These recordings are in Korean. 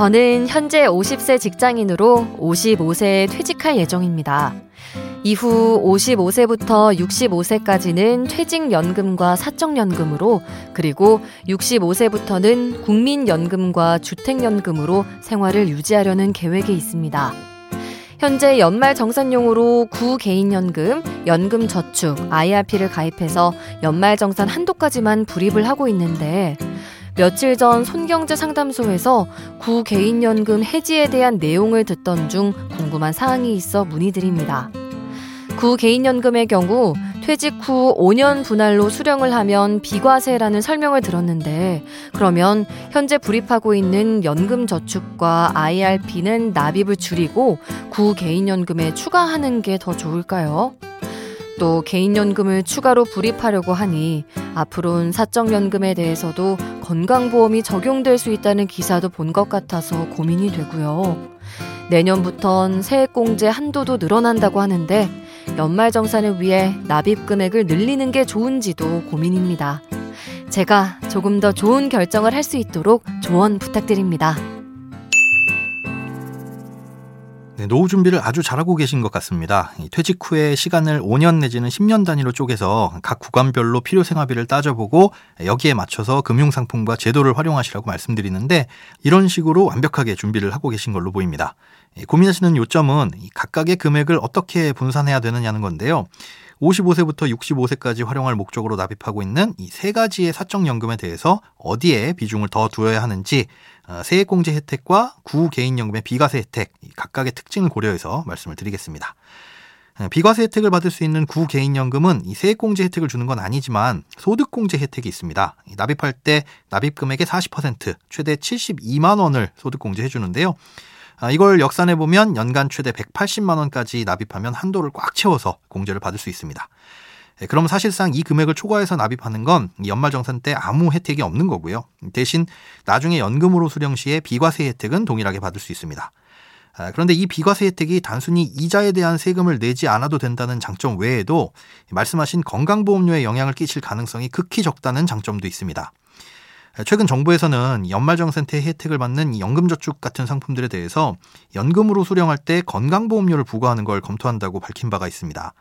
저는 현재 50세 직장인으로 55세에 퇴직할 예정입니다. 이후 55세부터 65세까지는 퇴직연금과 사적연금으로 그리고 65세부터는 국민연금과 주택연금으로 생활을 유지하려는 계획이 있습니다. 현재 연말 정산용으로 구개인연금, 연금저축, IRP를 가입해서 연말 정산 한도까지만 불입을 하고 있는데 며칠 전 손경제 상담소에서 구개인연금 해지에 대한 내용을 듣던 중 궁금한 사항이 있어 문의드립니다. 구개인연금의 경우 퇴직 후 5년 분할로 수령을 하면 비과세라는 설명을 들었는데 그러면 현재 불입하고 있는 연금저축과 IRP는 납입을 줄이고 구개인연금에 추가하는 게 더 좋을까요? 또 개인연금을 추가로 불입하려고 하니 앞으로는 사적연금에 대해서도 건강보험이 적용될 수 있다는 기사도 본 것 같아서 고민이 되고요. 내년부턴 세액공제 한도도 늘어난다고 하는데 연말정산을 위해 납입 금액을 늘리는 게 좋은지도 고민입니다. 제가 조금 더 좋은 결정을 할 수 있도록 조언 부탁드립니다. 네, 노후 준비를 아주 잘하고 계신 것 같습니다. 퇴직 후에 시간을 5년 내지는 10년 단위로 쪼개서 각 구간별로 필요 생활비를 따져보고 여기에 맞춰서 금융상품과 제도를 활용하시라고 말씀드리는데 이런 식으로 완벽하게 준비를 하고 계신 걸로 보입니다. 고민하시는 요점은 각각의 금액을 어떻게 분산해야 되느냐는 건데요. 55세부터 65세까지 활용할 목적으로 납입하고 있는 이 세 가지의 사적연금에 대해서 어디에 비중을 더 두어야 하는지 어, 세액공제 혜택과 구개인연금의 비과세 혜택 각각의 특징을 고려해서 말씀을 드리겠습니다. 어, 비과세 혜택을 받을 수 있는 구개인연금은 이 세액공제 혜택을 주는 건 아니지만 소득공제 혜택이 있습니다. 납입할 때 납입금액의 40% 최대 72만 원을 소득공제해 주는데요. 아, 이걸 역산해 보면 연간 최대 180만 원까지 납입하면 한도를 꽉 채워서 공제를 받을 수 있습니다. 예, 그럼 사실상 이 금액을 초과해서 납입하는 건 연말정산 때 아무 혜택이 없는 거고요. 대신 나중에 연금으로 수령 시에 비과세 혜택은 동일하게 받을 수 있습니다. 아, 그런데 이 비과세 혜택이 단순히 이자에 대한 세금을 내지 않아도 된다는 장점 외에도 말씀하신 건강보험료에 영향을 끼칠 가능성이 극히 적다는 장점도 있습니다. 최근 정부에서는 연말정산태 혜택을 받는 연금저축 같은 상품들에 대해서 연금으로 수령할 때 건강보험료를 부과하는 걸 검토한다고 밝힌 바가 있습니다.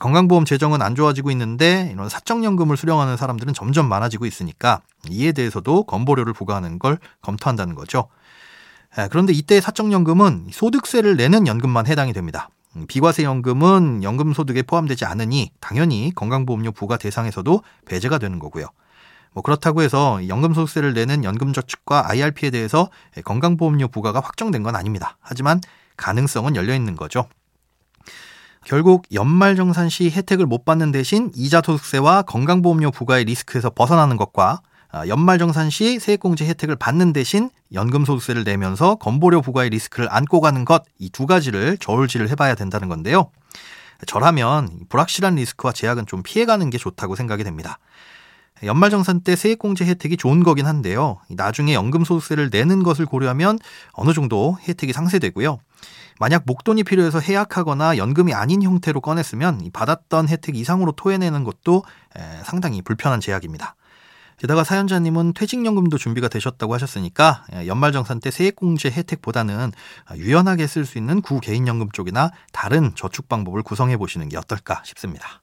건강보험 재정은 안 좋아지고 있는데 이런 사적연금을 수령하는 사람들은 점점 많아지고 있으니까 이에 대해서도 건보료를 부과하는 걸 검토한다는 거죠. 그런데 이때 사적연금은 소득세를 내는 연금만 해당이 됩니다. 비과세 연금은 연금 소득에 포함되지 않으니 당연히 건강보험료 부과 대상에서도 배제가 되는 거고요. 뭐 그렇다고 해서 연금소득세를 내는 연금저축과 IRP에 대해서 건강보험료 부과가 확정된 건 아닙니다. 하지만 가능성은 열려 있는 거죠. 결국 연말정산 시 혜택을 못 받는 대신 이자소득세와 건강보험료 부과의 리스크에서 벗어나는 것과 아, 연말정산 시 세액공제 혜택을 받는 대신 연금소득세를 내면서 건보료 부과의 리스크를 안고 가는 것 이 두 가지를 저울질을 해봐야 된다는 건데요. 저라면 불확실한 리스크와 제약은 좀 피해가는 게 좋다고 생각이 됩니다. 연말정산 때 세액공제 혜택이 좋은 거긴 한데요. 나중에 연금소득세를 내는 것을 고려하면 어느 정도 혜택이 상쇄되고요. 만약 목돈이 필요해서 해약하거나 연금이 아닌 형태로 꺼냈으면 받았던 혜택 이상으로 토해내는 것도 상당히 불편한 제약입니다. 게다가 사연자님은 퇴직연금도 준비가 되셨다고 하셨으니까 연말정산 때 세액공제 혜택보다는 유연하게 쓸 수 있는 구개인연금 쪽이나 다른 저축 방법을 구성해 보시는 게 어떨까 싶습니다.